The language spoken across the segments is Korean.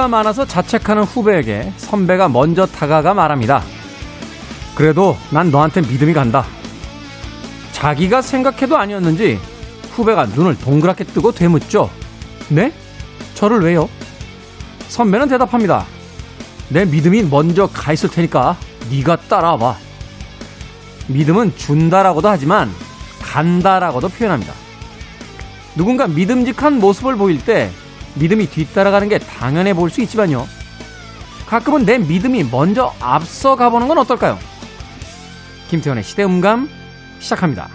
실수가 많아서 자책하는 후배에게 선배가 먼저 다가가 말합니다. 그래도 난 너한테 믿음이 간다. 자기가 생각해도 아니었는지 후배가 눈을 동그랗게 뜨고 되묻죠. 네? 저를 왜요? 선배는 대답합니다. 내 믿음이 먼저 가 있을 테니까 네가 따라와봐. 믿음은 준다라고도 하지만 간다라고도 표현합니다. 누군가 믿음직한 모습을 보일 때 믿음이 뒤따라가는 게 당연해 보일 수 있지만요. 가끔은 내 믿음이 먼저 앞서 가보는 건 어떨까요? 김태현의 시대음감 시작합니다.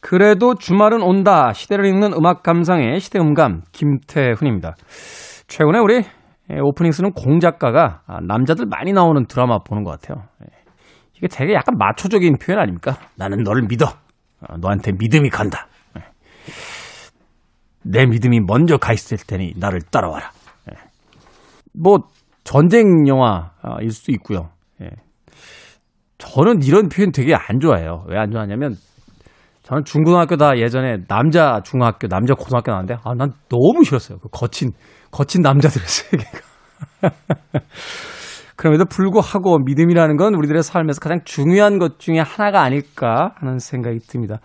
그래도 주말은 온다. 시대를 읽는 음악 감상의 시대음감 김태훈입니다. 최근에 우리 오프닝 쓰는 공 작가가 남자들 많이 나오는 드라마 보는 것 같아요. 이게 되게 약간 마초적인 표현 아닙니까? 나는 너를 믿어. 너한테 믿음이 간다. 내 믿음이 먼저 가 있을 테니 나를 따라와라. 뭐 전쟁 영화일 수도 있고요. 저는 이런 표현 되게 안 좋아해요. 왜 안 좋아하냐면 저는 중고등학교 다 예전에 남자 중학교, 남자 고등학교 나왔는데, 아, 난 너무 싫었어요. 그 거친, 거친 남자들의 세계가. 그럼에도 불구하고 믿음이라는 건 우리들의 삶에서 가장 중요한 것 중에 하나가 아닐까 하는 생각이 듭니다.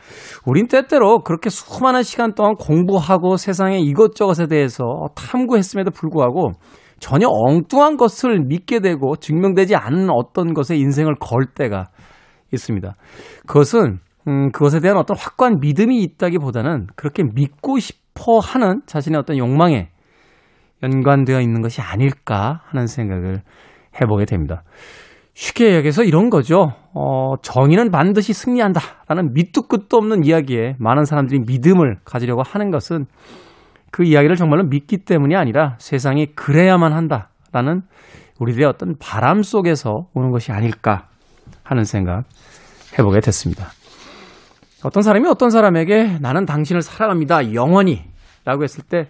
우린 때때로 그렇게 수많은 시간 동안 공부하고 세상의 이것저것에 대해서 탐구했음에도 불구하고 전혀 엉뚱한 것을 믿게 되고 증명되지 않는 어떤 것에 인생을 걸 때가 있습니다. 그것은 음, 그것에 대한 어떤 확고한 믿음이 있다기보다는 그렇게 믿고 싶어 하는 자신의 어떤 욕망에 연관되어 있는 것이 아닐까 하는 생각을 해보게 됩니다. 쉽게 얘기해서 이런 거죠. 어, 정의는 반드시 승리한다. 라는 밑도 끝도 없는 이야기에 많은 사람들이 믿음을 가지려고 하는 것은 그 이야기를 정말로 믿기 때문이 아니라 세상이 그래야만 한다. 라는 우리들의 어떤 바람 속에서 오는 것이 아닐까 하는 생각 해보게 됐습니다. 어떤 사람이 어떤 사람에게 나는 당신을 사랑합니다. 영원히. 라고 했을 때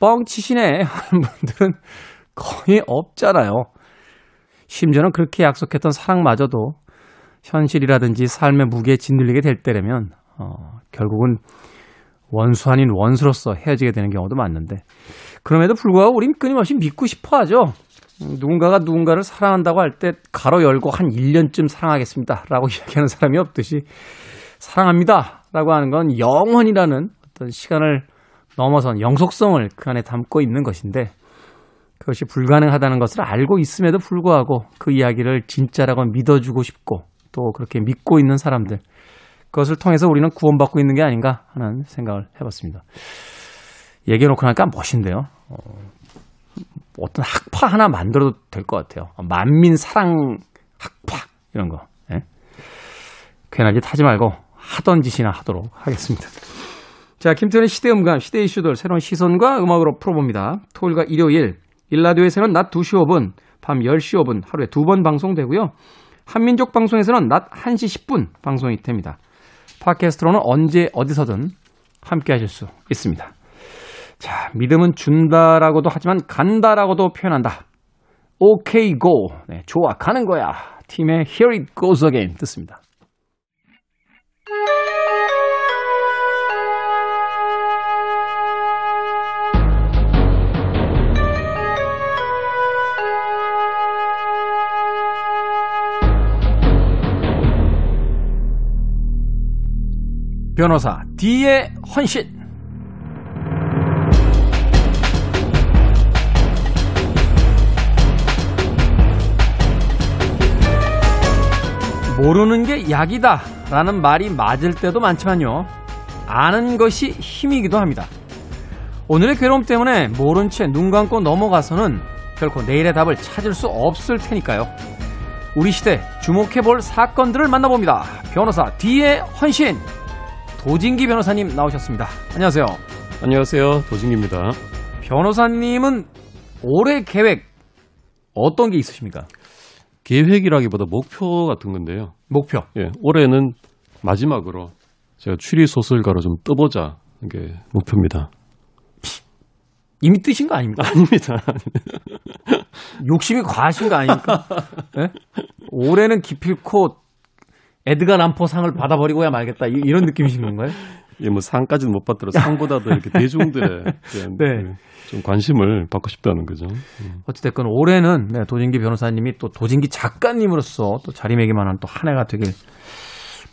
뻥치시네 하는 분들은 거의 없잖아요. 심지어는 그렇게 약속했던 사랑마저도 현실이라든지 삶의 무게에 짓눌리게 될 때라면 어, 결국은 원수 아닌 원수로서 헤어지게 되는 경우도 많는데 그럼에도 불구하고 우린 끊임없이 믿고 싶어 하죠. 누군가가 누군가를 사랑한다고 할 때 가로 열고 한 1년쯤 사랑하겠습니다. 라고 이야기하는 사람이 없듯이 사랑합니다. 라고 하는 건 영원이라는 어떤 시간을 넘어선 영속성을 그 안에 담고 있는 것인데 그것이 불가능하다는 것을 알고 있음에도 불구하고 그 이야기를 진짜라고 믿어주고 싶고 또 그렇게 믿고 있는 사람들 그것을 통해서 우리는 구원받고 있는 게 아닌가 하는 생각을 해봤습니다. 얘기해 놓고 나니까 멋인데요. 어, 어떤 학파 하나 만들어도 될 것 같아요. 만민 사랑 학파 이런 거. 예? 괜한 짓 하지 말고 하던 짓이나 하도록 하겠습니다. 자, 김태현의 시대 음감, 시대 이슈들 새로운 시선과 음악으로 풀어봅니다. 토요일과 일요일, 일라디오에서는 낮 2시 5분, 밤 10시 5분 하루에 두 번 방송되고요. 한민족 방송에서는 낮 1시 10분 방송이 됩니다. 팟캐스트로는 언제 어디서든 함께 하실 수 있습니다. 자, 믿음은 준다라고도 하지만 간다라고도 표현한다. 오케이 고. 네, 좋아 가는 거야. 팀의 Here It Goes Again 듣습니다. 변호사 D의 헌신. 모르는 게 약이다 라는 말이 맞을 때도 많지만요. 아는 것이 힘이기도 합니다. 오늘의 괴로움 때문에 모른 채 눈 감고 넘어가서는 결코 내일의 답을 찾을 수 없을 테니까요. 우리 시대 주목해볼 사건들을 만나봅니다. 변호사 D의 헌신 도진기 변호사님 나오셨습니다. 안녕하세요. 안녕하세요. 도진기입니다. 변호사님은 올해 계획 어떤 게 있으십니까? 계획이라기보다 목표 같은 건데요. 목표. 예, 올해는 마지막으로 제가 추리 소설가로 좀 떠보자 게 목표입니다. 이미 뜨신 거 아닙니까? 아닙니다. 욕심이 과하신 거 아닙니까? 예? 올해는 기필코 에드가 람포 상을 받아버리고야 말겠다. 이- 이런 느낌이신 건가요? 예, 뭐 상까지는 못 받더라도 상보다도 이렇게 대중들의 네. 그좀 관심을 받고 싶다는 거죠. 어찌됐건 올해는 네, 도진기 변호사님이 또 도진기 작가님으로서 또 자리매김하는 또 한 해가 되길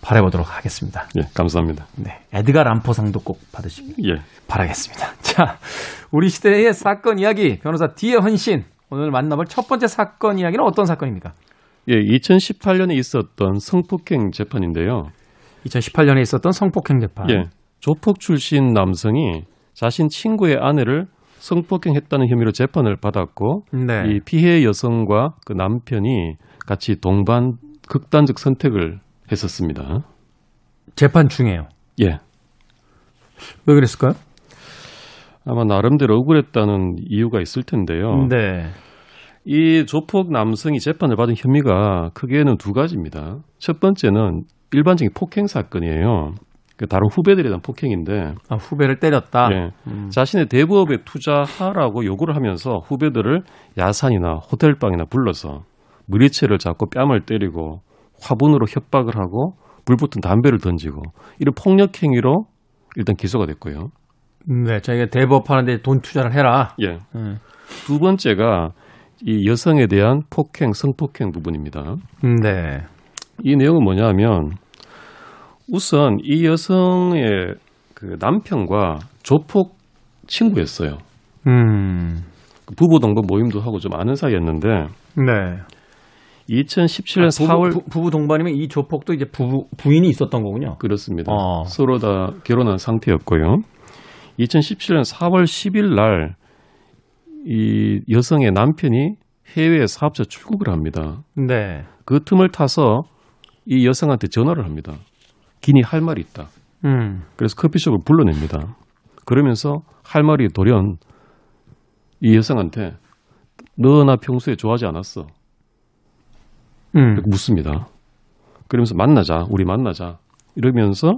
바라보도록 하겠습니다. 예, 감사합니다. 네, 에드가 람포상도 꼭 받으시길 예. 바라겠습니다. 자, 우리 시대의 사건 이야기 변호사 뒤의 헌신 오늘 만나볼 첫 번째 사건 이야기는 어떤 사건입니까? 예, 2018년에 있었던 성폭행 재판인데요. 2018년에 있었던 성폭행 재판. 예. 조폭 출신 남성이 자신 친구의 아내를 성폭행했다는 혐의로 재판을 받았고 네. 이 피해 여성과 그 남편이 같이 동반 극단적 선택을 했었습니다. 재판 중에요. 예. 왜 그랬을까요? 아마 나름대로 억울했다는 이유가 있을 텐데요. 네. 이 조폭 남성이 재판을 받은 혐의가 크게는 두 가지입니다. 첫 번째는 일반적인 폭행 사건이에요. 그 다른 후배들에 대한 폭행인데 아, 후배를 때렸다. 예. 음. 자신의 대부업에 투자하라고 요구를 하면서 후배들을 야산이나 호텔 방이나 불러서 머리채를 잡고 뺨을 때리고 화분으로 협박을 하고 불붙은 담배를 던지고 이런 폭력 행위로 일단 기소가 됐고요. 네, 자기가 대법하는데 돈 투자를 해라. 예. 음. 두 번째가 이 여성에 대한 폭행, 성폭행 부분입니다. 네. 이 내용은 뭐냐면 우선 이 여성의 그 남편과 조폭 친구였어요. 음. 그 부부 동반 모임도 하고 좀 아는 사이였는데 네. 2017년 아, 4월 부부, 부부 동반이면 이 조폭도 이제 부부 부인이 있었던 거군요. 그렇습니다. 어. 서로 다 결혼한 상태였고요. 2017년 4월 10일 날 이 여성의 남편이 해외 사업자 출국을 합니다. 네. 그 틈을 타서 이 여성한테 전화를 합니다. 기니 할 말이 있다. 음. 그래서 커피숍을 불러냅니다. 그러면서 할 말이 돌연 이 여성한테 너 나 평소에 좋아하지 않았어. 음. 이렇게 묻습니다. 그러면서 만나자, 우리 만나자. 이러면서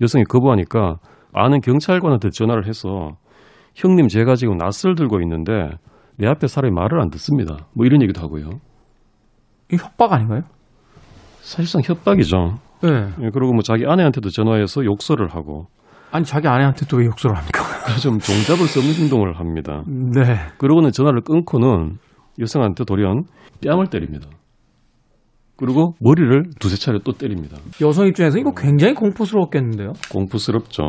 여성이 거부하니까 아는 경찰관한테 전화를 해서 형님 제가 지금 낯을 들고 있는데 내 앞에 사람이 말을 안 듣습니다. 뭐 이런 얘기도 하고요. 이 협박 아닌가요? 사실상 협박이죠. 네. 예, 그리고 뭐 자기 아내한테도 전화해서 욕설을 하고 아니 자기 아내한테 또왜 욕설을 합니까? 좀 종잡을 수 없는 행동을 합니다. 네. 그러고는 전화를 끊고는 여성한테 돌연 뺨을 때립니다. 그리고 머리를 두세 차례 또 때립니다. 여성 입장에서 이거 굉장히 공포스러웠겠는데요. 공포스럽죠.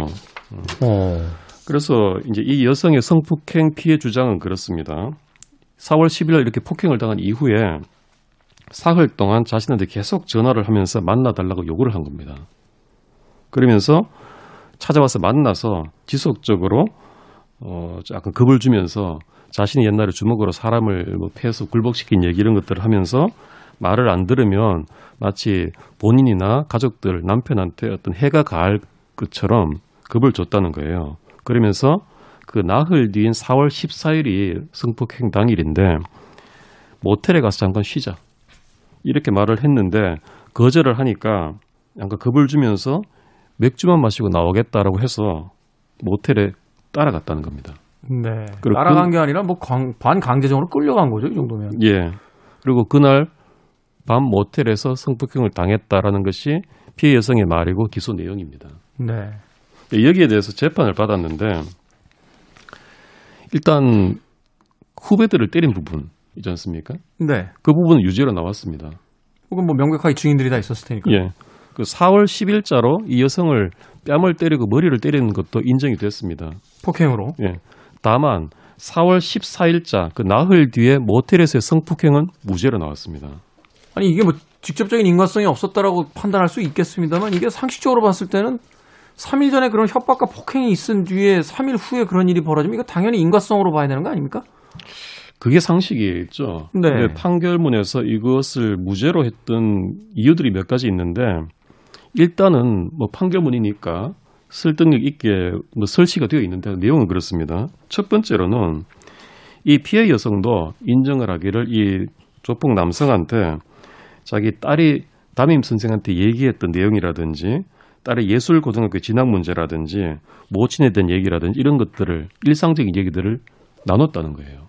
어. 그래서 이제 이 여성의 성폭행 피해 주장은 그렇습니다. 4월 10일 이렇게 폭행을 당한 이후에 사흘 동안 자신한테 계속 전화를 하면서 만나달라고 요구를 한 겁니다. 그러면서 찾아와서 만나서 지속적으로 어 약간 겁을 주면서 자신이 옛날에 주먹으로 사람을 뭐 패서 굴복시킨 얘기 이런 것들을 하면서 말을 안 들으면 마치 본인이나 가족들 남편한테 어떤 해가 가할 것처럼 겁을 줬다는 거예요. 그러면서 그 나흘 뒤인 4월 14일이 성폭행 당일인데 모텔에 가서 잠깐 쉬자 이렇게 말을 했는데 거절을 하니까 약간 겁을 주면서 맥주만 마시고 나오겠다라고 해서 모텔에 따라갔다는 겁니다. 네. 그리고 따라간 게 아니라 뭐 반강제적으로 끌려간 거죠, 이 정도면. 예. 그리고 그날 밤 모텔에서 성폭행을 당했다라는 것이 피해 여성의 말이고 기소 내용입니다. 네. 여기에 대해서 재판을 받았는데 일단 후배들을 때린 부분이지 않습니까? 네. 그 부분은 유죄로 나왔습니다. 혹은 뭐 명백하게 증인들이 다 있었을 테니까. 예. 그 4월 10일자로 이 여성을 뺨을 때리고 머리를 때리는 것도 인정이 됐습니다. 폭행으로. 예. 다만 4월 14일자 그 나흘 뒤에 모텔에서의 성폭행은 무죄로 나왔습니다. 아니 이게 뭐 직접적인 인과성이 없었다라고 판단할 수 있겠습니다만 이게 상식적으로 봤을 때는 3일 전에 그런 협박과 폭행이 있은 뒤에 3일 후에 그런 일이 벌어지면 이거 당연히 인과성으로 봐야 되는 거 아닙니까? 그게 상식이겠죠. 네. 판결문에서 이것을 무죄로 했던 이유들이 몇 가지 있는데 일단은 뭐 판결문이니까 설득력 있게 뭐 설치가 되어 있는데 내용은 그렇습니다. 첫 번째로는 이 피해 여성도 인정을 하기를 이 조폭 남성한테 자기 딸이 담임 선생한테 얘기했던 내용이라든지 딸의 예술 고등학교 진학 문제라든지 모친에 대한 얘기라든지 이런 것들을 일상적인 얘기들을 나눴다는 거예요.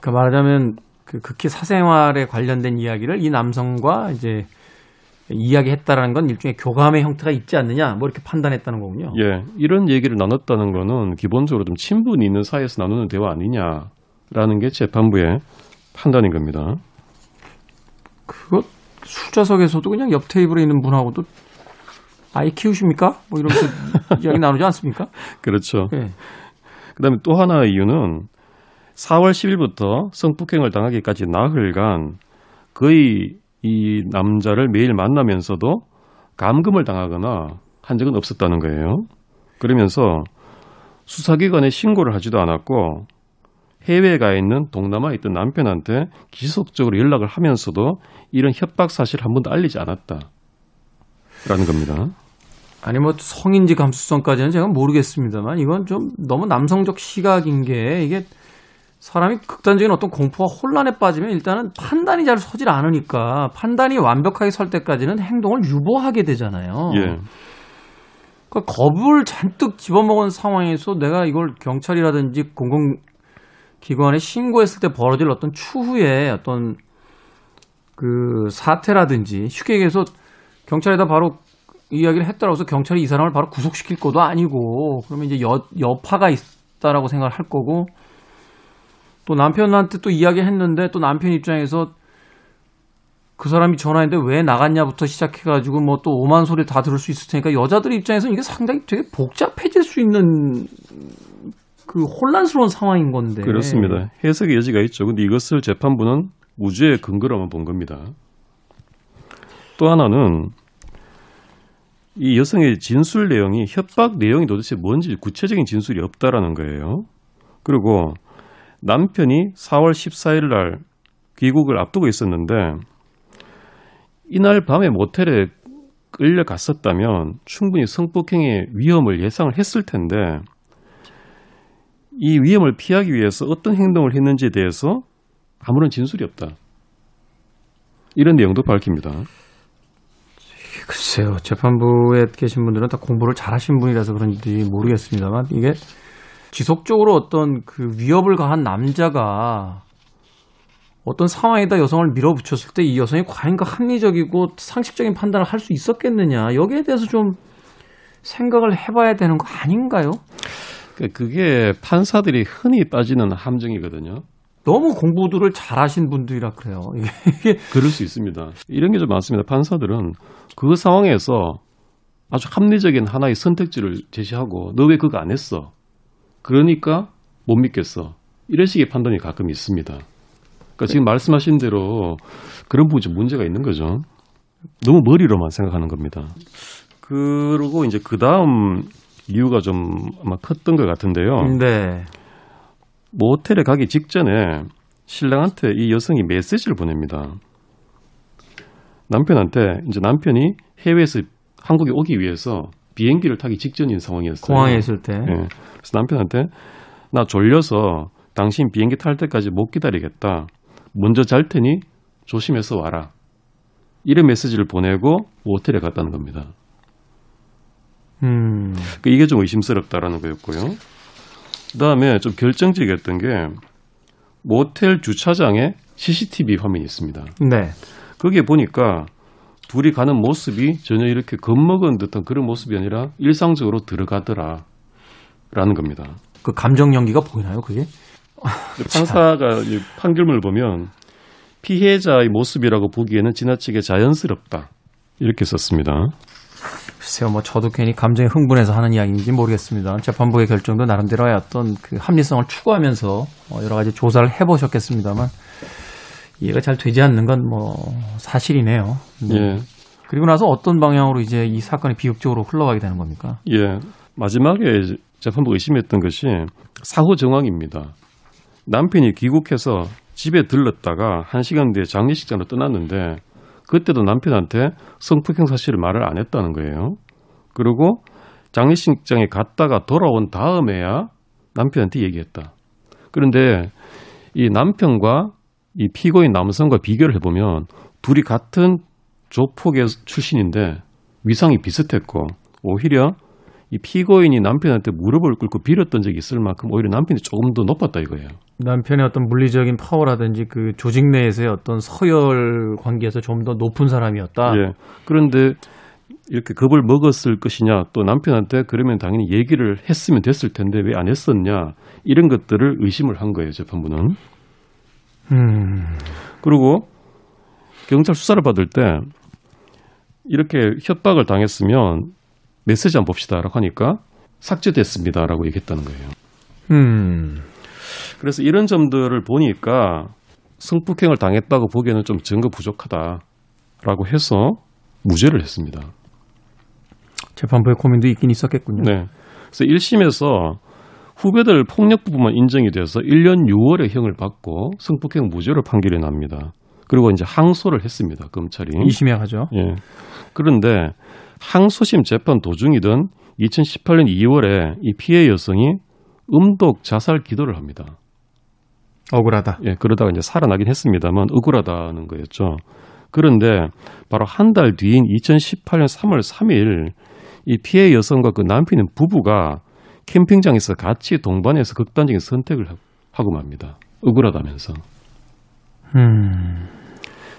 그러니까 말하자면 그 극히 사생활에 관련된 이야기를 이 남성과 이제 이야기했다라는 건 일종의 교감의 형태가 있지 않느냐 뭐 이렇게 판단했다는 거군요. 예, 이런 얘기를 나눴다는 거는 기본적으로 좀 친분이 있는 사이에서 나누는 대화 아니냐라는 게 재판부의 판단인 겁니다. 그거 수좌석에서도 그냥 옆 테이블에 있는 분하고도 아이 키우십니까? 뭐 이러면서 이야기 나누지 않습니까? 그렇죠. 예. 그다음에 또 하나의 이유는 4월 10일부터 성폭행을 당하기까지 나흘간 거의 이 남자를 매일 만나면서도 감금을 당하거나 한 적은 없었다는 거예요. 그러면서 수사기관에 신고를 하지도 않았고 해외에 가 있는 동남아에 있던 남편한테 지속적으로 연락을 하면서도 이런 협박 사실을 한 번도 알리지 않았다 라는 겁니다. 아니 뭐 성인지 감수성까지는 제가 모르겠습니다만 이건 좀 너무 남성적 시각인 게 이게 사람이 극단적인 어떤 공포와 혼란에 빠지면 일단은 판단이 잘 서질 않으니까 판단이 완벽하게 설 때까지는 행동을 유보하게 되잖아요. 예. 그러니까 겁을 잔뜩 집어먹은 상황에서 내가 이걸 경찰이라든지 공공기관에 신고했을 때 벌어질 어떤 추후에 어떤 그 사태라든지 쉽게 얘기해서 경찰에다 바로 이야기를 했더라고 해서 경찰이 이 사람을 바로 구속시킬 것도 아니고 그러면 이제 여, 여파가 있다라고 생각을 할 거고 또 남편한테 또 이야기했는데 또 남편 입장에서 그 사람이 전화했는데 왜 나갔냐부터 시작해가지고 뭐 또 오만 소리 다 들을 수 있을 테니까 여자들 입장에서는 이게 상당히 되게 복잡해질 수 있는 그 혼란스러운 상황인 건데. 그렇습니다. 해석의 여지가 있죠. 근데 이것을 재판부는 무죄의 근거로만 본 겁니다. 또 하나는 이 여성의 진술 내용이 협박 내용이 도대체 뭔지 구체적인 진술이 없다라는 거예요. 그리고 남편이 4월 14일 날 귀국을 앞두고 있었는데 이날 밤에 모텔에 끌려갔었다면 충분히 성폭행의 위험을 예상을 했을 텐데 이 위험을 피하기 위해서 어떤 행동을 했는지에 대해서 아무런 진술이 없다. 이런 내용도 밝힙니다. 글쎄요. 재판부에 계신 분들은 다 공부를 잘하신 분이라서 그런지 모르겠습니다만 이게 지속적으로 어떤 그 위협을 가한 남자가 어떤 상황에다 여성을 밀어붙였을 때 이 여성이 과연 그 합리적이고 상식적인 판단을 할 수 있었겠느냐 여기에 대해서 좀 생각을 해봐야 되는 거 아닌가요? 그러니까 그게 판사들이 흔히 빠지는 함정이거든요. 너무 공부들을 잘하신 분들이라 그래요. 이게, 그럴 수 있습니다. 이런 게 좀 많습니다. 판사들은 그 상황에서 아주 합리적인 하나의 선택지를 제시하고 너 왜 그거 안 했어? 그러니까 못 믿겠어. 이런 식의 판단이 가끔 있습니다. 그러니까 지금 말씀하신 대로 그런 부분이 좀 문제가 있는 거죠. 너무 머리로만 생각하는 겁니다. 그리고 이제 그 다음 이유가 좀 아마 컸던 것 같은데요. 네. 모텔에 가기 직전에 신랑한테 이 여성이 메시지를 보냅니다. 남편한테 이제 남편이 해외에서 한국에 오기 위해서 비행기를 타기 직전인 상황이었어요. 공항에 있을 때. 예. 그래서 남편한테 나 졸려서 당신 비행기 탈 때까지 못 기다리겠다. 먼저 잘 테니 조심해서 와라. 이런 메시지를 보내고 모텔에 갔다는 겁니다. 음. 그 이게 좀 의심스럽다라는 거였고요. 그다음에 좀 결정적이었던 게 모텔 주차장에 CCTV 화면이 있습니다. 네. 거기에 보니까 둘이 가는 모습이 전혀 이렇게 겁먹은 듯한 그런 모습이 아니라 일상적으로 들어가더라라는 겁니다. 그 감정 연기가 보이나요, 그게? 판사가 이 판결문을 보면 피해자의 모습이라고 보기에는 지나치게 자연스럽다 이렇게 썼습니다. 글쎄요, 뭐 저도 괜히 감정에 흥분해서 하는 이야기인지 모르겠습니다. 재판부의 결정도 나름대로의 어떤 그 합리성을 추구하면서 어, 여러 가지 조사를 해보셨겠습니다만 이해가 잘 되지 않는 건 뭐 사실이네요. 네. 예, 그리고 나서 어떤 방향으로 이제 이 사건이 비극적으로 흘러가게 되는 겁니까? 예. 마지막에 재판부가 의심했던 것이 사후 정황입니다. 남편이 귀국해서 집에 들렀다가 한 시간 뒤에 장례식장으로 떠났는데 그때도 남편한테 성폭행 사실을 말을 안 했다는 거예요. 그리고 장례식장에 갔다가 돌아온 다음에야 남편한테 얘기했다. 그런데 이 남편과 이 피고인 남성과 비교를 해보면 둘이 같은 조폭의 출신인데 위상이 비슷했고 오히려 이 피고인이 남편한테 무릎을 꿇고 빌었던 적이 있을 만큼 오히려 남편이 조금 더 높았다 이거예요. 남편의 어떤 물리적인 파워라든지 그 조직 내에서의 어떤 서열 관계에서 좀 더 높은 사람이었다. 예. 그런데 이렇게 겁을 먹었을 것이냐 또 남편한테 그러면 당연히 얘기를 했으면 됐을 텐데 왜 안 했었냐 이런 것들을 의심을 한 거예요 재판부는. 음. 그리고 경찰 수사를 받을 때 이렇게 협박을 당했으면 메시지 한번 봅시다라고 하니까 삭제됐습니다라고 얘기했다는 거예요. 음. 그래서 이런 점들을 보니까 성폭행을 당했다고 보기에는 좀 증거 부족하다라고 해서 무죄를 했습니다. 재판부의 고민도 있긴 있었겠군요. 네. 그래서 1심에서 후배들 폭력 부분만 인정이 돼서 1년 6월의 형을 받고 성폭행 무죄로 판결이 납니다. 그리고 이제 항소를 했습니다. 검찰이. 2심에 가죠. 예. 그런데 항소심 재판 도중이던 2018년 2월에 이 피해 여성이 음독 자살 기도를 합니다. 억울하다. 예, 그러다가 이제 살아나긴 했습니다만 억울하다는 거였죠. 그런데 바로 한 달 뒤인 2018년 3월 3일 이 피해 여성과 그 남편인 부부가 캠핑장에서 같이 동반해서 극단적인 선택을 하- 하고 맙니다. 억울하다면서. 음.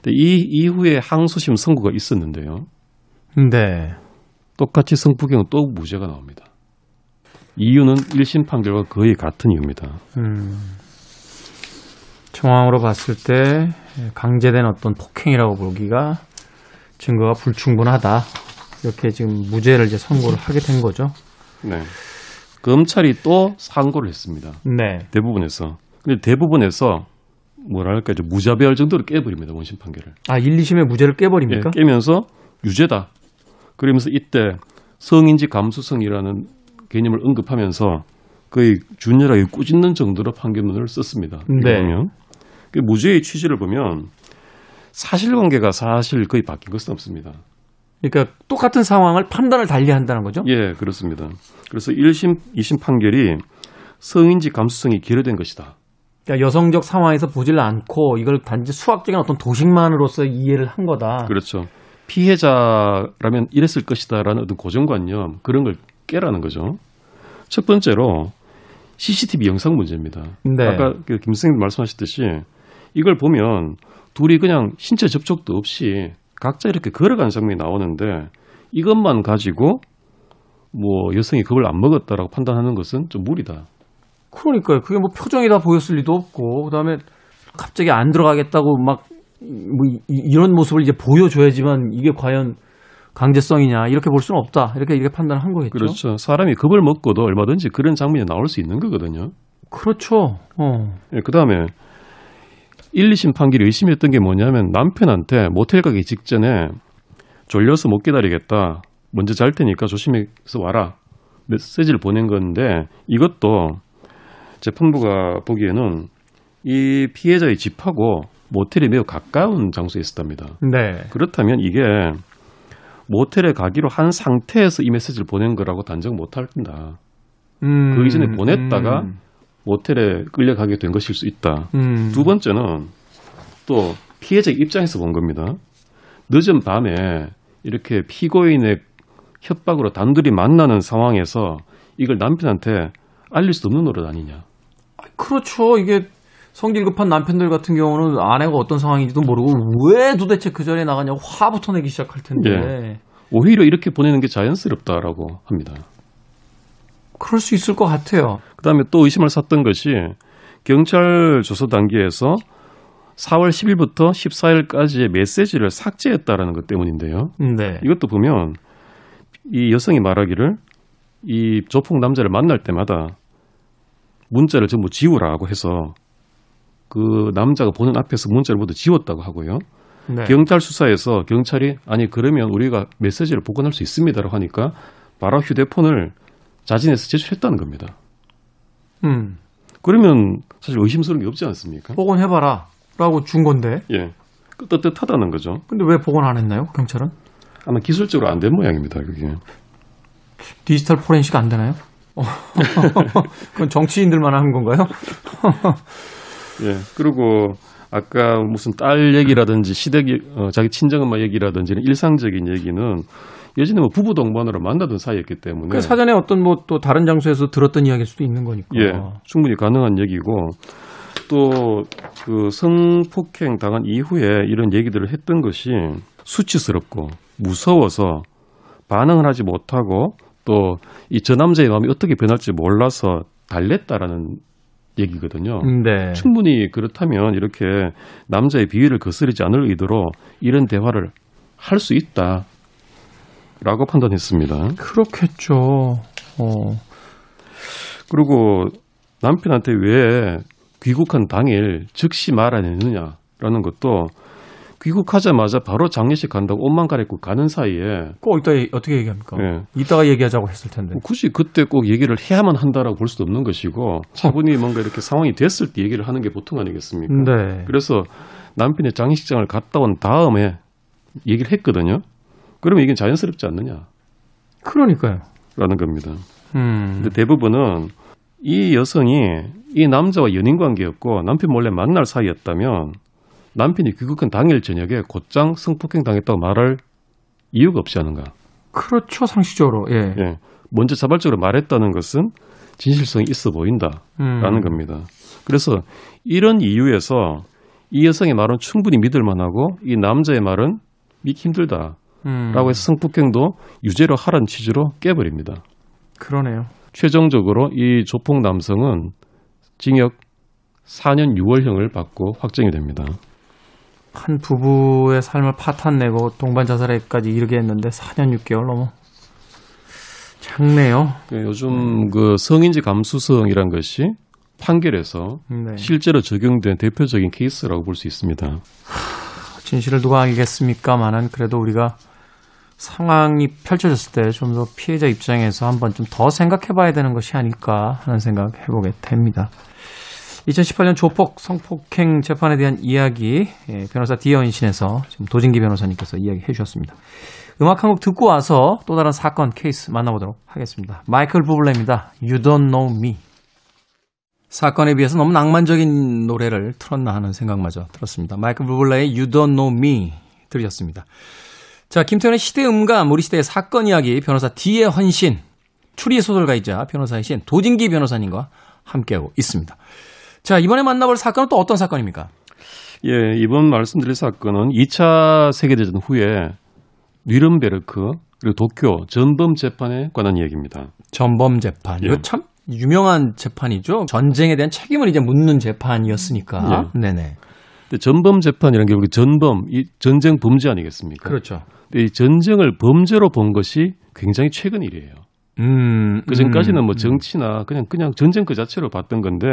이 이후에 항소심 선고가 있었는데요. 네. 똑같이 성폭행은 또 무죄가 나옵니다. 이유는 1심 판결과 거의 같은 이유입니다. 음. 정황으로 봤을 때 강제된 어떤 폭행이라고 보기가 증거가 불충분하다. 이렇게 지금 무죄를 이제 선고를 하게 된 거죠. 네. 검찰이 또 상고를 했습니다. 네. 대부분에서. 근데 대부분에서 뭐랄까 이제 무자별 정도로 깨버립니다. 원심 판결을. 아, 1, 2심의 무죄를 예, 깨버립니까? 깨면서 유죄다. 그러면서 이때 성인지 감수성이라는 개념을 언급하면서 거의 준열하게 꾸짖는 정도로 판결문을 썼습니다. 네. 보면 그 무죄의 취지를 보면 사실관계가 사실 거의 바뀐 것은 없습니다. 그러니까 똑같은 상황을 판단을 달리 한다는 거죠? 예, 그렇습니다. 그래서 1심, 2심 판결이 성인지 감수성이 결여된 것이다. 그러니까 여성적 상황에서 보질 않고 이걸 단지 수학적인 어떤 도식만으로서 이해를 한 거다. 그렇죠. 피해자라면 이랬을 것이다라는 어떤 고정관념 그런 걸 깨라는 거죠. 첫 번째로 CCTV 영상 문제입니다. 네. 아까 그김 선생님 말씀하셨듯이 이걸 보면 둘이 그냥 신체 접촉도 없이 각자 이렇게 걸어가는 장면이 나오는데 이것만 가지고 뭐 여성이 겁을 안 먹었다라고 판단하는 것은 좀 무리다. 그러니까요. 그게 뭐 표정이 다 보였을 리도 없고, 그 다음에 갑자기 안 들어가겠다고 막, 뭐, 이- 이런 모습을 이제 보여줘야지만 이게 과연 강제성이냐, 이렇게 볼 수는 없다. 이렇게, 이렇게 판단을 한 거겠죠. 그렇죠. 사람이 겁을 먹고도 얼마든지 그런 장면이 나올 수 있는 거거든요. 그렇죠. 어. 그 다음에 1, 2심 판결이 의심했던 게 뭐냐면 남편한테 모텔 가기 직전에 졸려서 못 기다리겠다. 먼저 잘 테니까 조심해서 와라. 메시지를 보낸 건데 이것도 재판부가 보기에는 이 피해자의 집하고 모텔이 매우 가까운 장소에 있었답니다. 네. 그렇다면 이게 모텔에 가기로 한 상태에서 이 메시지를 보낸 거라고 단정 못 한다. 음, 그 이전에 보냈다가 음, 모텔에 끌려가게 된 것일 수 있다. 음. 두 번째는 또 피해자 입장에서 본 겁니다. 늦은 밤에 이렇게 피고인의 협박으로 단둘이 만나는 상황에서 이걸 남편한테 알릴 수 없는 노릇 아니냐. 그렇죠. 이게 성질 급한 남편들 같은 경우는 아내가 어떤 상황인지도 모르고 왜 도대체 그 전에 나가냐고 화부터 내기 시작할 텐데. 예. 오히려 이렇게 보내는 게 자연스럽다라고 합니다. 그럴 수 있을 것 같아요. 그다음에 또 의심을 샀던 것이 경찰 조사 단계에서 4월 10일부터 14일까지의 메시지를 삭제했다라는 것 때문인데요. 네. 이것도 보면 이 여성이 말하기를 이 조폭 남자를 만날 때마다 문자를 전부 지우라고 해서 그 남자가 보는 앞에서 문자를 모두 지웠다고 하고요. 네. 경찰 수사에서 경찰이 아니 그러면 우리가 메시지를 복원할 수 있습니다라고 하니까 바로 휴대폰을 자진해서 제출했다는 겁니다. 음. 그러면 사실 의심스러운 게 없지 않습니까? 복원해봐라. 라고 준 건데. 예. 그 떳떳하다는 거죠. 근데 왜 복원 안 했나요? 경찰은? 아마 기술적으로 안 된 모양입니다. 그게. 디지털 포렌식 안 되나요? 어. 그건 정치인들만 하는 건가요? 예. 그리고 아까 무슨 딸 얘기라든지 시댁, 어, 자기 친정엄마 얘기라든지 일상적인 얘기는 예전에 뭐 부부 동반으로 만나던 사이였기 때문에 그 사전에 어떤 뭐 또 다른 장소에서 들었던 이야기일 수도 있는 거니까. 예, 충분히 가능한 얘기고 또 그 성폭행 당한 이후에 이런 얘기들을 했던 것이 수치스럽고 무서워서 반응을 하지 못하고 또 이 저 남자의 마음이 어떻게 변할지 몰라서 달랬다라는 얘기거든요. 네. 충분히 그렇다면 이렇게 남자의 비위를 거스르지 않을 의도로 이런 대화를 할 수 있다 라고 판단했습니다. 그렇겠죠. 어. 그리고 남편한테 왜 귀국한 당일 즉시 말안 했느냐라는 것도 귀국하자마자 바로 장례식 간다고 옷만 갈아입고 가는 사이에 꼭 이따 얘- 어떻게 얘기합니까? 예. 이따가 얘기하자고 했을 텐데. 뭐 굳이 그때 꼭 얘기를 해야만 한다라고 볼 수도 없는 것이고 차분히 뭔가 이렇게 상황이 됐을 때 얘기를 하는 게 보통 아니겠습니까? 네. 그래서 남편의 장례식장을 갔다 온 다음에 얘기를 했거든요. 그러면 이게 자연스럽지 않느냐라는 그러니까요. 겁니다. 음. 근데 대부분은 이 여성이 이 남자와 연인 관계였고 남편 몰래 만날 사이였다면 남편이 귀국한 당일 저녁에 곧장 성폭행 당했다고 말할 이유가 없지 않은가. 그렇죠, 상식적으로. 예. 예. 먼저 자발적으로 말했다는 것은 진실성이 있어 보인다라는 음. 겁니다. 그래서 이런 이유에서 이 여성의 말은 충분히 믿을 만하고 이 남자의 말은 믿기 힘들다라고 음. 해서 성폭행도 유죄로 하라는 취지로 깨버립니다. 그러네요. 최종적으로 이 조폭 남성은 징역 4년 6월형을 받고 확정이 됩니다. 한 부부의 삶을 파탄내고 동반 자살에까지 이르게 했는데 4년 6개월 넘어. 장네요. 그 요즘 그 성인지 감수성이란 것이 판결에서 네. 실제로 적용된 대표적인 케이스라고 볼 수 있습니다. 진실을 누가 알겠습니까만은 그래도 우리가 상황이 펼쳐졌을 때 좀 더 피해자 입장에서 한번 좀 더 생각해 봐야 되는 것이 아닐까 하는 생각 해보게 됩니다. 2018년 조폭 성폭행 재판에 대한 이야기 예, 변호사 디어인신에서 지금 도진기 변호사님께서 이야기해 주셨습니다. 음악 한 곡 듣고 와서 또 다른 사건 케이스 만나보도록 하겠습니다. 마이클 부블레입니다. You Don't Know Me. 사건에 비해서 너무 낭만적인 노래를 틀었나 하는 생각마저 들었습니다. 마이클 부블레의 You Don't Know Me 들으셨습니다. 자, 김태현의 시대 음감, 우리 시대의 사건 이야기, 변호사 D의 헌신, 추리 소설가이자 변호사이신 도진기 변호사님과 함께하고 있습니다. 자, 이번에 만나볼 사건은 또 어떤 사건입니까? 예, 이번 말씀드릴 사건은 2차 세계대전 후에 뉘른베르크 그리고 도쿄 전범 재판에 관한 이야기입니다. 전범 재판. 예. 이거 참 유명한 재판이죠. 전쟁에 대한 책임을 이제 묻는 재판이었으니까. 네네. 근데 전범 재판이라는 게 우리 전범, 이 전쟁 범죄 아니겠습니까? 그렇죠. 근데 이 전쟁을 범죄로 본 것이 굉장히 최근 일이에요. 음. 그 전까지는 음, 뭐 정치나 그냥 그냥 전쟁 그 자체로 봤던 건데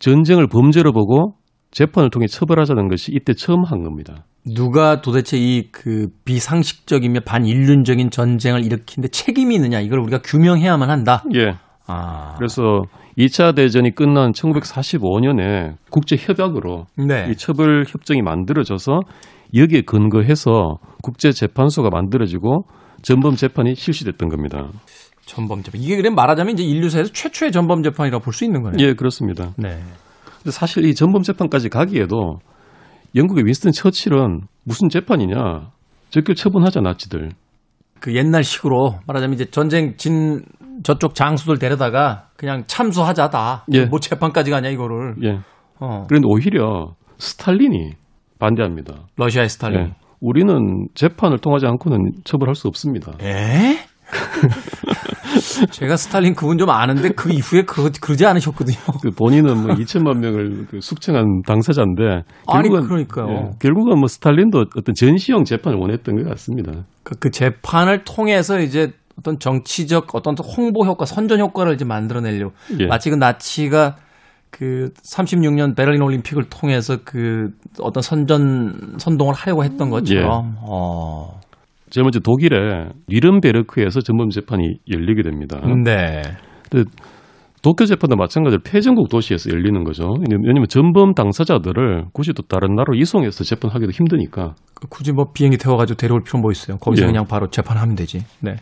전쟁을 범죄로 보고 재판을 통해 처벌하자는 것이 이때 처음 한 겁니다. 누가 도대체 이 그 비상식적이며 반인륜적인 전쟁을 일으키는데 책임이 있느냐 이걸 우리가 규명해야만 한다. 예. 아, 그래서 2차 대전이 끝난 1945년에 국제 협약으로 네. 이 처벌 협정이 만들어져서 여기에 근거해서 국제 재판소가 만들어지고 전범 재판이 실시됐던 겁니다. 전범 재판. 이게 그래 말하자면 이제 인류사에서 최초의 전범 재판이라고 볼 수 있는 거네요. 예, 그렇습니다. 네. 근데 사실 이 전범 재판까지 가기에도 영국의 윈스턴 처칠은 무슨 재판이냐? 적결 처분하자 나치들. 그 옛날 식으로 말하자면 이제 전쟁 진 저쪽 장수들 데려다가 그냥 참수하자다. 예. 뭐 재판까지 가냐 이거를. 예. 어. 그런데 오히려 스탈린이 반대합니다. 러시아의 스탈린. 예. 우리는 재판을 통하지 않고는 처벌할 수 없습니다. 에? 제가 스탈린 그분 좀 아는데 그 이후에 그 그러지 않으셨거든요. 그 본인은 뭐 2천만 명을 그 숙청한 당사자인데 아니, 결국은 그러니까요. 예, 결국은 뭐 스탈린도 어떤 전시형 재판을 원했던 것 같습니다. 그, 그 재판을 통해서 이제 어떤 정치적 어떤 홍보 효과, 선전 효과를 이제 만들어내려고 예. 마치 그 나치가 그 36년 베를린 올림픽을 통해서 그 어떤 선전 선동을 하려고 했던 것처럼. 어. 제일 먼저 독일의 뉘른베르크에서 전범 재판이 열리게 됩니다. 네. 근데 도쿄 재판도 마찬가지로 패전국 도시에서 열리는 거죠. 왜냐하면 전범 당사자들을 굳이 또 다른 나라로 이송해서 재판하기도 힘드니까. 그 굳이 뭐 비행기 태워가지고 데려올 필요 뭐 있어요. 거기서 예. 그냥 바로 재판하면 되지. 네.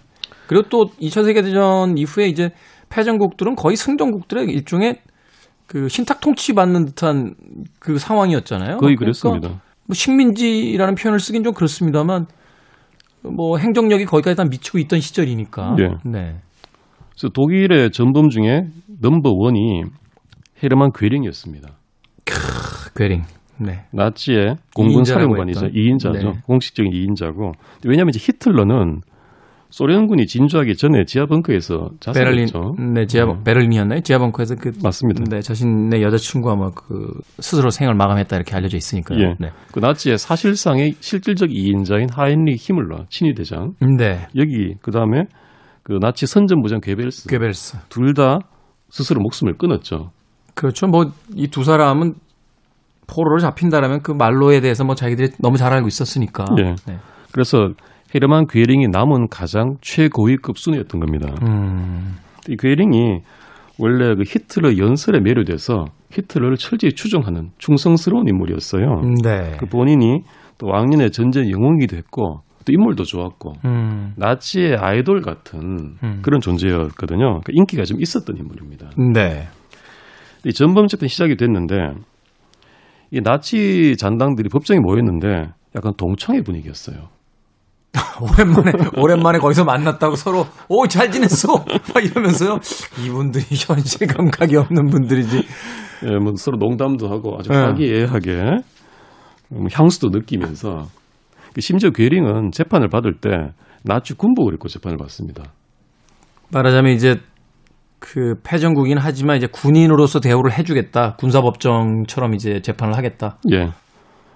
그리고 또 2차 세계대전 이후에 이제 패전국들은 거의 승전국들의 일종의 그 신탁 통치 받는 듯한 그 상황이었잖아요. 거의 그러니까 그랬습니다. 뭐 식민지라는 표현을 쓰긴 좀 그렇습니다만 뭐 행정력이 거기까지 다 미치고 있던 시절이니까. 예. 네. 그래서 독일의 전범 중에 넘버 원이 헤르만 괴링이었습니다. 괴링. 네. 나치의 공군 사령관이죠. 했던. 2인자죠. 네. 공식적인 2인자고. 왜냐하면 이제 히틀러는 소련군이 진주하기 전에 지하 벙커에서 베를린, 자살했죠. 네, 지하, 네. 베를린이었나요? 지하 벙커에서 그, 맞습니다. 네, 자신의 여자친구가 뭐 그, 스스로 생을 마감했다 이렇게 알려져 있으니까요. 예. 네. 그 나치의 사실상의 실질적 2인자인 하인리 히물러 친위 대장 네. 여기 그 다음에 그 나치 선전부장 괴벨스 괴벨스. 둘 다 스스로 목숨을 끊었죠. 그렇죠. 뭐, 이 두 사람은 포로를 잡힌다라면 그 말로에 대해서 뭐 자기들이 너무 잘 알고 있었으니까. 예. 네. 그래서 헤르만 괴링이 남은 가장 최고위급 순위였던 겁니다. 음, 이 괴링이 원래 그 히틀러 연설에 매료돼서 히틀러를 철저히 추종하는 충성스러운 인물이었어요. 네. 그 본인이 또 왕년의 전쟁 영웅이기도 했고 또 인물도 좋았고 음, 나치의 아이돌 같은 음. 그런 존재였거든요. 그러니까 인기가 좀 있었던 인물입니다. 네. 이 전범집단 시작이 됐는데 이 나치 잔당들이 법정에 모였는데 약간 동창회 분위기였어요. 오랜만에, 오랜만에 거기서 만났다고 서로, 오, 잘 지냈어! 막 이러면서요. 이분들이 현실 감각이 없는 분들이지. 예, 뭐 서로 농담도 하고 아주 네. 화기애애하게 뭐 향수도 느끼면서 그 심지어 괴링은 재판을 받을 때 나치 군복을 입고 재판을 받습니다. 말하자면 이제 그 패전국이긴 하지만 이제 군인으로서 대우를 해주겠다. 군사법정처럼 이제 재판을 하겠다. 예.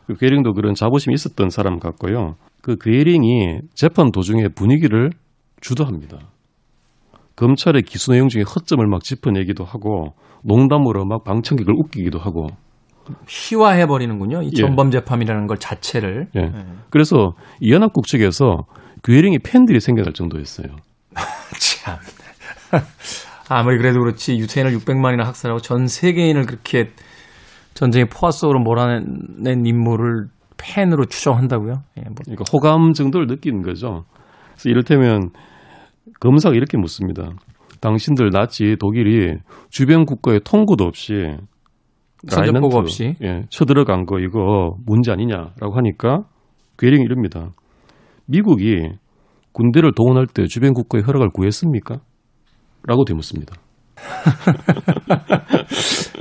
그 괴링도 그런 자부심이 있었던 사람 같고요. 그 괴링이 재판 도중에 분위기를 주도합니다. 검찰의 기소 내용 중에 허점을 막 짚어내기도 하고 농담으로 막 방청객을 웃기기도 하고 희화해 버리는군요. 이 예. 전범 재판이라는 걸 자체를. 예. 그래서 이 연합국 측에서 괴링의 팬들이 생겨날 정도였어요. 참. 아무리 그래도 그렇지 유태인을 600만이나 학살하고 전 세계인을 그렇게 전쟁의 포화 속으로 몰아낸 인물을 팬으로 추종한다고요? 예, 뭐 그러니까 호감 정도를 느끼는 거죠. 그래서 이를테면 검사가 이렇게 묻습니다. 당신들 나치 독일이 주변 국가에 통고도 없이 선전포고 라이넌트, 없이. 예, 쳐들어간 거 이거 문제 아니냐라고 하니까 괴링이 이럽니다. 미국이 군대를 동원할 때 주변 국가의 허락을 구했습니까? 라고 되묻습니다.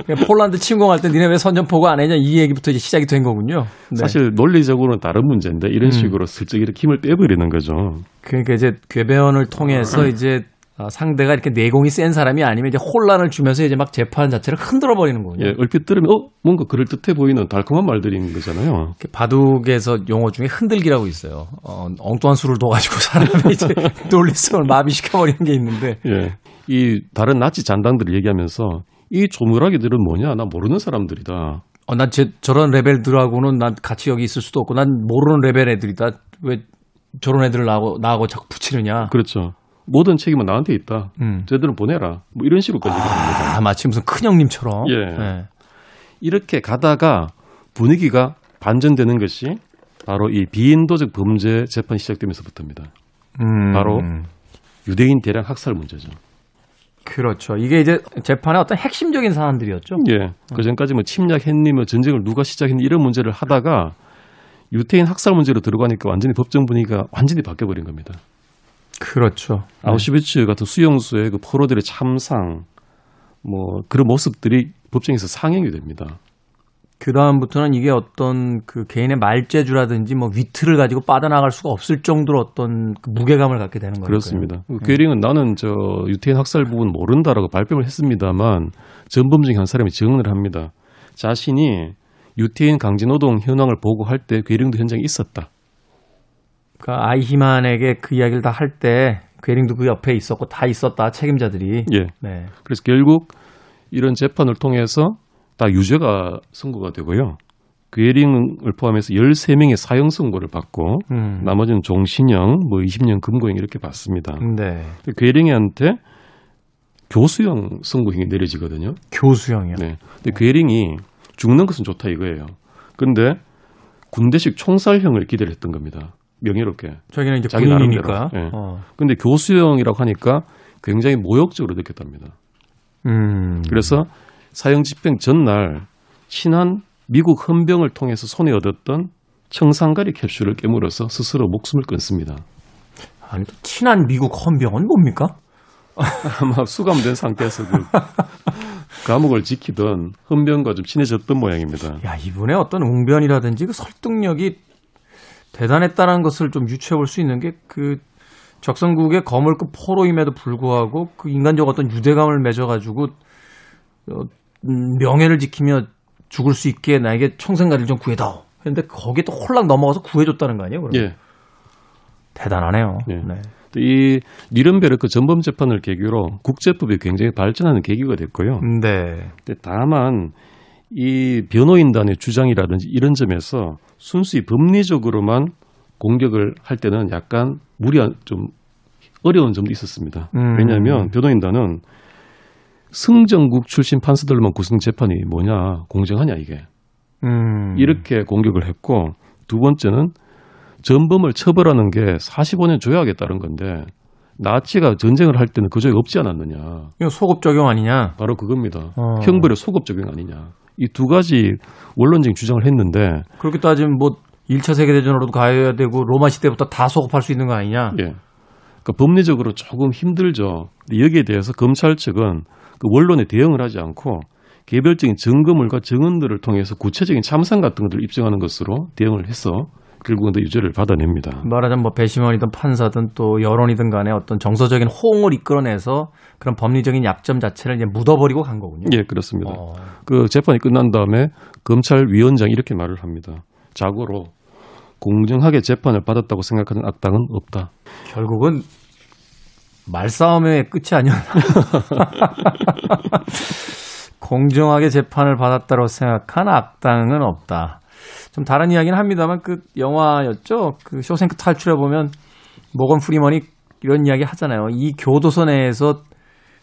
그냥 폴란드 침공할 때 니네 왜 선전포고 안 했냐 이 얘기부터 이제 시작이 된 거군요. 네. 사실 논리적으로는 다른 문제인데 이런 음. 식으로 슬쩍 이렇게 힘을 빼버리는 거죠. 그러니까 이제 궤변을 통해서 이제 아, 상대가 이렇게 내공이 센 사람이 아니면 이제 혼란을 주면서 이제 막 재판 자체를 흔들어 버리는 거군요. 예, 얼핏 들으면 어 뭔가 그럴 듯해 보이는 달콤한 말들인 거잖아요. 바둑에서 용어 중에 흔들기라고 있어요. 어, 엉뚱한 수를 둬가지고 사람이 이제 논리성을 마비시켜 버리는 게 있는데. 예. 이 다른 나치 잔당들을 얘기하면서 이 조무래기들은 뭐냐? 나 모르는 사람들이다. 어, 난 제, 저런 레벨들하고는 난 같이 여기 있을 수도 없고 난 모르는 레벨 애들이다. 왜 저런 애들을 나하고, 나하고 자꾸 붙이느냐. 그렇죠. 모든 책임은 나한테 있다. 음. 쟤들은 보내라. 뭐 이런 식으로까지 얘기합니다. 아, 마치 무슨 큰형님처럼. 예. 네. 이렇게 가다가 분위기가 반전되는 것이 바로 이 비인도적 범죄 재판이 시작되면서부터입니다. 음. 바로 유대인 대량 학살 문제죠. 그렇죠. 이게 이제 재판의 어떤 핵심적인 사안들이었죠. 예. 그 전까지 뭐 침략 했니, 뭐 전쟁을 누가 시작했니 이런 문제를 하다가 유태인 학살 문제로 들어가니까 완전히 법정 분위기가 완전히 바뀌어버린 겁니다. 그렇죠. 아우슈비츠 같은 수용소의 그 포로들의 참상, 뭐 그런 모습들이 법정에서 상영이 됩니다. 그 다음부터는 이게 어떤 그 개인의 말재주라든지 뭐 위트를 가지고 빠져나갈 수가 없을 정도로 어떤 그 무게감을 갖게 되는 거예요. 그렇습니다. 괴링은 나는 저 유태인 학살 부분 모른다라고 발뺌을 했습니다만 전범 중에 한 사람이 증언을 합니다. 자신이 유태인 강제노동 현황을 보고할 때 괴링도 현장에 있었다. 그러니까 아이히만에게 그 이야기를 다 할 때 괴링도 그 옆에 있었고 다 있었다 책임자들이. 예. 네. 그래서 결국 이런 재판을 통해서 다 유죄가 선고가 되고요. 괴링을 포함해서 13명의 사형 선고를 받고 음. 나머지는 종신형, 뭐 20년 금고형 이렇게 받습니다. 네. 괴링이한테 교수형 선고형이 내려지거든요. 교수형이요. 네. 근데 괴링이 죽는 것은 좋다 이거예요. 근데 군대식 총살형을 기대를 했던 겁니다. 명예롭게. 저기는 이제 자기 군인이니까. 예. 어. 근데 교수형이라고 하니까 굉장히 모욕적으로 느꼈답니다. 음. 그래서 사형 집행 전날 친한 미국 헌병을 통해서 손에 얻었던 청산가리 캡슐을 깨물어서 스스로 목숨을 끊습니다. 아니 또 친한 미국 헌병은 뭡니까? 아마 수감된 상태에서 그 감옥을 지키던 헌병과 좀 친해졌던 모양입니다. 야 이분의 어떤 웅변이라든지 그 설득력이 대단했다는 것을 좀 유추해 볼 수 있는 게 그 적성국의 거물급 포로임에도 불구하고 그 인간적 어떤 유대감을 맺어가지고 어, 음, 명예를 지키며 죽을 수 있게 나에게 청생가를 좀 구해다오. 근데 거기에 또 홀랑 넘어가서 구해줬다는 거 아니에요? 그러면? 예. 대단하네요. 예. 네. 이 니른베르크 전범 재판을 계기로 국제법이 굉장히 발전하는 계기가 됐고요. 네. 근데 다만 이 변호인단의 주장이라든지 이런 점에서 순수히 법리적으로만 공격을 할 때는 약간 무리한 좀 어려운 점도 있었습니다. 음. 왜냐하면 변호인단은 승정국 출신 판사들만 구성 재판이 뭐냐 공정하냐 이게 음. 이렇게 공격을 했고 두 번째는 전범을 처벌하는 게 45년 조약에 따른 건데 나치가 전쟁을 할 때는 그 조약 없지 않았느냐 이거 소급 적용 아니냐? 바로 그겁니다. 어. 형벌의 소급 적용 아니냐. 이 두 가지 원론적인 주장을 했는데 그렇게 따지면 뭐 1차 세계대전으로도 가야 되고 로마 시대부터 다 소급할 수 있는 거 아니냐? 예. 그러니까 법리적으로 조금 힘들죠. 여기에 대해서 검찰 측은 그 원론에 대응을 하지 않고 개별적인 증거물과 증언들을 통해서 구체적인 참상 같은 것들을 입증하는 것으로 대응을 해서 결국은 더 유죄를 받아냅니다. 말하자면 뭐 배심원이든 판사든 또 여론이든 간에 어떤 정서적인 호응을 이끌어내서 그런 법리적인 약점 자체를 이제 묻어버리고 간 거군요. 예, 그렇습니다. 어. 그 재판이 끝난 다음에 검찰위원장이 이렇게 말을 합니다. 자고로 공정하게 재판을 받았다고 생각하는 악당은 없다. 결국은 말싸움의 끝이 아니었나. 공정하게 재판을 받았다고 생각한 악당은 없다. 좀 다른 이야기는 합니다만 그 영화였죠. 그 쇼생크 탈출해 보면 모건 프리먼이 이런 이야기 하잖아요. 이 교도소 내에서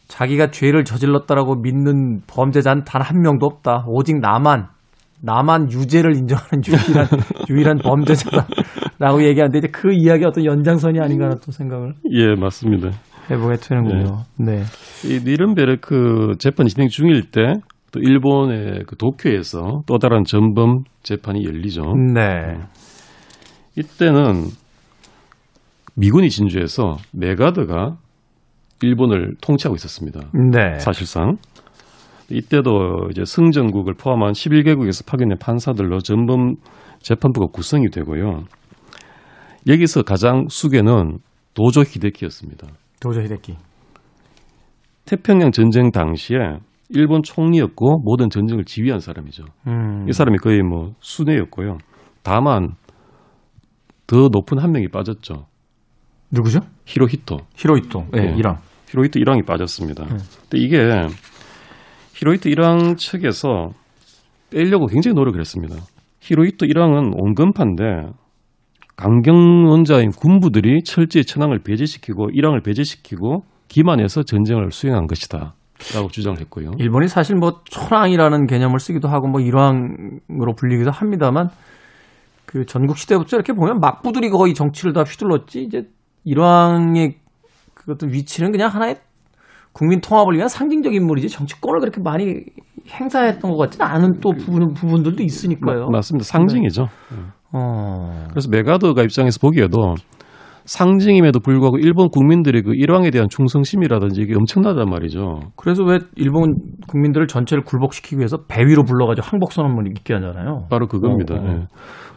자기가 죄를 저질렀다라고 믿는 범죄자는 단 한 명도 없다. 오직 나만 나만 유죄를 인정하는 유일한 유일한 범죄자다라고 얘기하는데 이제 그 이야기 어떤 연장선이 아닌가 또 생각을 예, 맞습니다. 해보게 되는군요. 네. 이 니른베르크 재판이 진행 중일 때 또 일본의 그 도쿄에서 또 다른 전범 재판이 열리죠. 네. 이때는 미군이 진주해서 메가드가 일본을 통치하고 있었습니다. 네. 사실상 이때도 이제 승전국을 포함한 11개국에서 파견된 판사들로 전범 재판부가 구성이 되고요. 여기서 가장 수괴는 도조 히데키였습니다. 도저 히데키. 태평양 전쟁 당시에 일본 총리였고 모든 전쟁을 지휘한 사람이죠. 음. 이 사람이 거의 뭐 순회였고요. 다만 더 높은 한 명이 빠졌죠. 누구죠? 히로히토. 히로이토. 예, 네. 이랑. 히로히토 1왕이 빠졌습니다. 근데 이게 히로히토 1왕 측에서 빼려고 굉장히 노력을 했습니다. 히로히토 1왕은 온건파인데 강경원자인 군부들이 철저히 천황을 배제시키고 1왕을 배제시키고 기만해서 전쟁을 수행한 것이다. 라고 주장을 했고요. 일본이 사실 뭐 천황이라는 개념을 쓰기도 하고 뭐 일왕으로 불리기도 합니다만 그 전국 시대부터 이렇게 보면 막부들이 거의 정치를 다 휘둘렀지 이제 일왕의 그 어떤 위치는 그냥 하나의 국민 통합을 위한 상징적 인물이지 정치권을 그렇게 많이 행사했던 것 같지는 않은 또 부분, 부분들도 있으니까요. 마- 맞습니다. 상징이죠. 어. 그래서 메가더가 입장에서 보기에도 상징임에도 불구하고 일본 국민들의 그 일왕에 대한 충성심이라든지 이게 엄청나단 말이죠. 그래서 왜 일본 국민들을 전체를 굴복시키기 위해서 배 위로 불러가지고 항복 선언문 읽게 하잖아요. 바로 그겁니다. 어, 어. 예.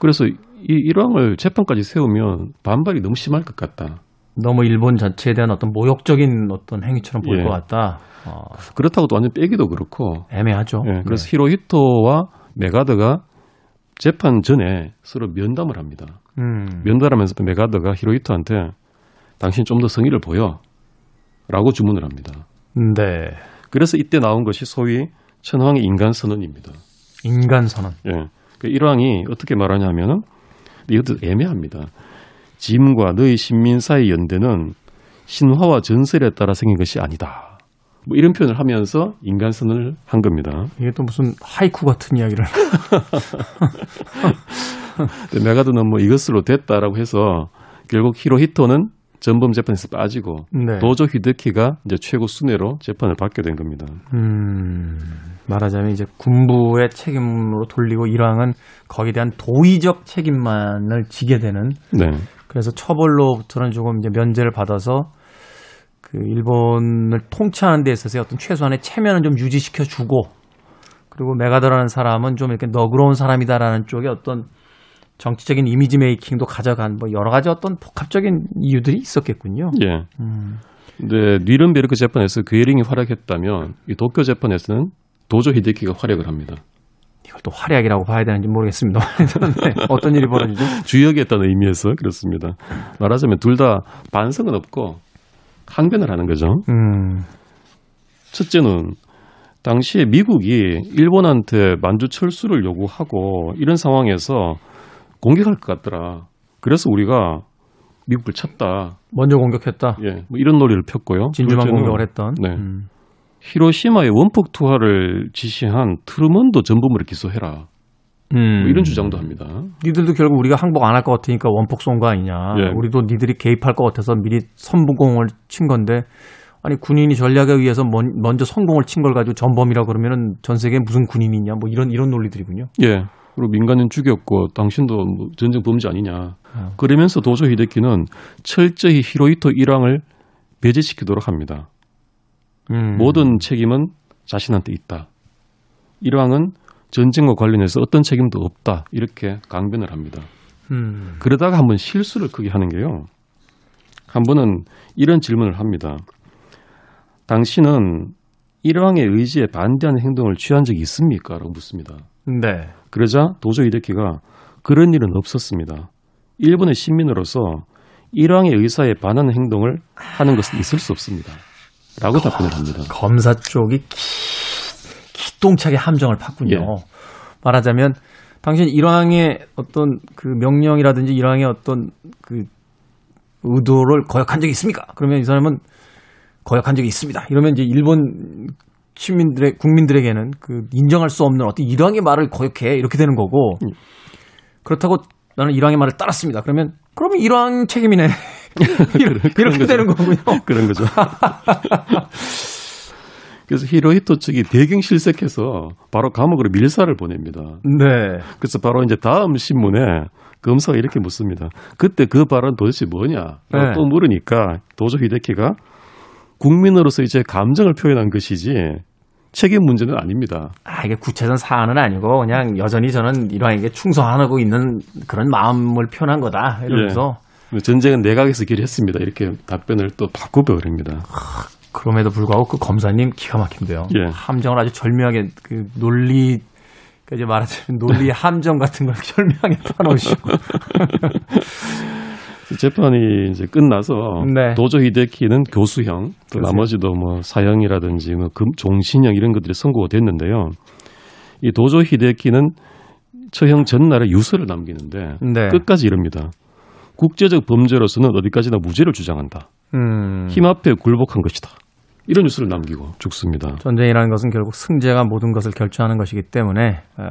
그래서 이 일왕을 재판까지 세우면 반발이 너무 심할 것 같다. 너무 일본 자체에 대한 어떤 모욕적인 어떤 행위처럼 보일 예. 것 같다. 어, 그렇다고 또 완전 빼기도 그렇고. 애매하죠. 예, 그래서 히로히토와 메가더가 재판 전에 서로 면담을 합니다. 네. 음. 면담하면서 메가더가 히로히토한테 당신 좀 더 성의를 보여. 라고 주문을 합니다. 네. 그래서 이때 나온 것이 소위 천황의 인간 선언입니다. 인간 선언. 예. 그 일왕이 어떻게 말하냐면은 이것도 애매합니다. 짐과 너희 신민 사이 연대는 신화와 전설에 따라 생긴 것이 아니다. 뭐 이런 표현을 하면서 인간 선언을 한 겁니다. 이게 또 무슨 하이쿠 같은 이야기를. 맥아더는 뭐 이것으로 됐다라고 해서 결국 히로히토는 전범 재판에서 빠지고 네. 도조 히데키가 이제 최고 순회로 재판을 받게 된 겁니다. 음. 말하자면 이제 군부의 책임으로 돌리고 일왕은 거기에 대한 도의적 책임만을 지게 되는 네. 그래서 처벌로부터는 조금 이제 면제를 받아서 그 일본을 통치하는 데 있어서 어떤 최소한의 체면은 좀 유지시켜 주고 그리고 메가더라는 사람은 좀 이렇게 너그러운 사람이다라는 쪽에 어떤 정치적인 이미지 메이킹도 가져간 뭐 여러 가지 어떤 복합적인 이유들이 있었겠군요. 예. 음. 근데 뉘른베르크 재판에서 그에링이 활약했다면 이 도쿄 재판에서는 도조 히데키가 활약을 합니다. 이걸 또 활약이라고 봐야 되는지 모르겠습니다. 네, 어떤 일이 벌어지죠? 주역이었다는 의미에서 그렇습니다. 말하자면 둘 다 반성은 없고 항변을 하는 거죠. 음. 첫째는 당시에 미국이 일본한테 만주 철수를 요구하고 이런 상황에서 공격할 것 같더라. 그래서 우리가 미국을 쳤다. 먼저 공격했다. 예, 뭐 이런 논리를 폈고요. 진주만 둘째는 공격을 했던. 네. 음. 히로시마의 원폭 투하를 지시한 트루먼도 전범으로 기소해라. 음. 뭐 이런 주장도 합니다. 니들도 결국 우리가 항복 안 할 것 같으니까 원폭 쏜 거 아니냐. 예. 우리도 니들이 개입할 것 같아서 미리 선부공을 친 건데 아니 군인이 전략에 의해서 먼, 먼저 성공을 친 걸 가지고 전범이라 그러면은 전 세계에 무슨 군인이 있냐. 뭐 이런 이런 논리들이군요. 예. 그리고 민간인 죽였고 당신도 뭐 전쟁 범죄 아니냐. 어. 그러면서 도조 히데키는 철저히 히로히토 일왕을 배제시키도록 합니다. 음. 모든 책임은 자신한테 있다. 일왕은 전쟁과 관련해서 어떤 책임도 없다. 이렇게 강변을 합니다. 음. 그러다가 한번 실수를 크게 하는 게요. 한 번은 이런 질문을 합니다. 당신은 일왕의 의지에 반대하는 행동을 취한 적이 있습니까? 라고 묻습니다. 네. 그러자 도저 히데키가 그런 일은 없었습니다. 일본의 시민으로서 일왕의 의사에 반하는 행동을 하는 것은 있을 수 없습니다. 라고 답변을 합니다. 검사 쪽이 기, 기똥차게 함정을 팠군요. 예. 말하자면 당신 일왕의 어떤 그 명령이라든지 일왕의 어떤 그 의도를 거역한 적이 있습니까? 그러면 이 사람은 거역한 적이 있습니다. 이러면 이제 일본 시민들의 국민들에게는 그 인정할 수 없는 어떤 일왕의 말을 거역해 이렇게 되는 거고 음. 그렇다고 나는 일왕의 말을 따랐습니다. 그러면 그러면 일왕 책임이네. 이렇게, 그런 거죠. 되는 거군요. 그런 거죠. 그래서 히로히토 측이 대경 실색해서 바로 감옥으로 밀사를 보냅니다. 네. 그래서 바로 이제 다음 신문에 검사가 이렇게 묻습니다. 그때 그 발언 도대체 뭐냐? 네. 또 물으니까 도저 히데키가 국민으로서 이제 감정을 표현한 것이지 책임 문제는 아닙니다. 아, 이게 구체적 사안은 아니고 그냥 여전히 저는 일왕에게 충성하고 있는 그런 마음을 표현한 거다. 이러면서 전쟁은 내각에서 결의했습니다. 이렇게 답변을 또 바꿔버립니다. 그럼에도 불구하고 그 검사님 기가 막힌데요. 예. 함정을 아주 절묘하게 그 논리 그 이제 말하자면 논리 함정 같은 걸 절묘하게 파놓으시고 재판이 이제 끝나서 네. 도저 히데키는 교수형, 또 교수형. 나머지도 뭐 사형이라든지 뭐 금, 종신형 이런 것들이 선고가 됐는데요. 이 도저 히데키는 처형 전날에 유서를 남기는데 네. 끝까지 이럽니다. 국제적 범죄로서는 어디까지나 무죄를 주장한다. 음. 힘 앞에 굴복한 것이다. 이런 뉴스를 남기고 죽습니다. 전쟁이라는 것은 결국 승자가 모든 것을 결정하는 것이기 때문에 어,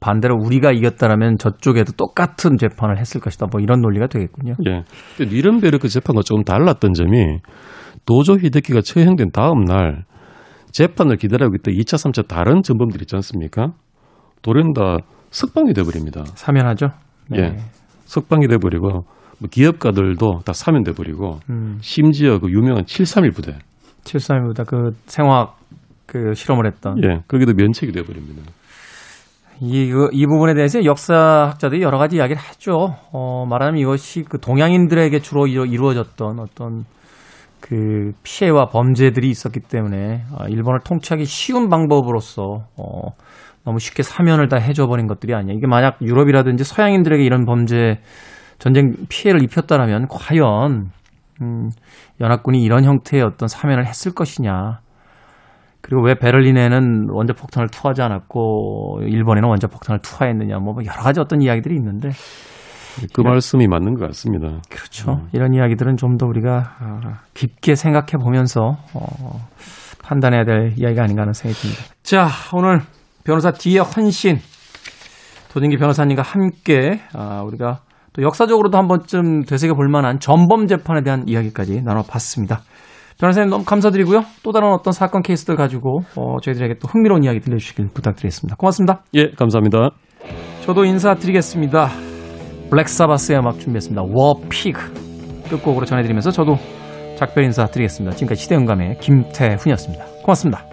반대로 우리가 이겼다라면 저쪽에도 똑같은 재판을 했을 것이다. 뭐 이런 논리가 되겠군요. 예. 근데 니른베르크 재판과 조금 달랐던 점이 도조 히데키가 처형된 다음 날 재판을 기다리고 있던 2차, 3차 다른 전범들 있지 않습니까? 돌연다 석방이 돼버립니다. 사면하죠. 네. 예. 석방이 돼버리고 뭐 기업가들도 다 사면돼 버리고 음. 심지어 그 유명한 731 부대 732보다 그 생화학 그 실험을 했던 예 거기도 면책이 돼 버립니다. 이, 그, 이 부분에 대해서 역사학자들이 여러 가지 이야기를 하죠. 어, 말하자면 이것이 그 동양인들에게 주로 이루, 이루어졌던 어떤 그 피해와 범죄들이 있었기 때문에 아, 일본을 통치하기 쉬운 방법으로서 어, 너무 쉽게 사면을 다 해줘버린 것들이 아니야. 이게 만약 유럽이라든지 서양인들에게 이런 범죄 전쟁 피해를 입혔다라면 과연 음, 연합군이 이런 형태의 어떤 사면을 했을 것이냐. 그리고 왜 베를린에는 원자 폭탄을 투하지 않았고 일본에는 원자 폭탄을 투하했느냐 뭐 여러 가지 어떤 이야기들이 있는데 그 말씀이 맞는 것 같습니다. 그렇죠. 이런 이야기들은 좀 더 우리가 아, 깊게 생각해 보면서 어, 판단해야 될 이야기가 아닌가 하는 생각이 듭니다. 자, 오늘 변호사 뒤의 헌신 도진기 변호사님과 함께 아, 우리가 또 역사적으로도 한 번쯤 되새겨 볼 만한 전범 재판에 대한 이야기까지 나눠봤습니다. 변호사님 너무 감사드리고요. 또 다른 어떤 사건 케이스들 가지고 어, 저희들에게 또 흥미로운 이야기 들려주시길 부탁드리겠습니다. 고맙습니다. 예, 감사합니다. 저도 인사드리겠습니다. 블랙사바스의 음악 준비했습니다. 워피그 끝곡으로 전해드리면서 저도 작별 인사 드리겠습니다. 지금까지 시대음감의 김태훈이었습니다. 고맙습니다.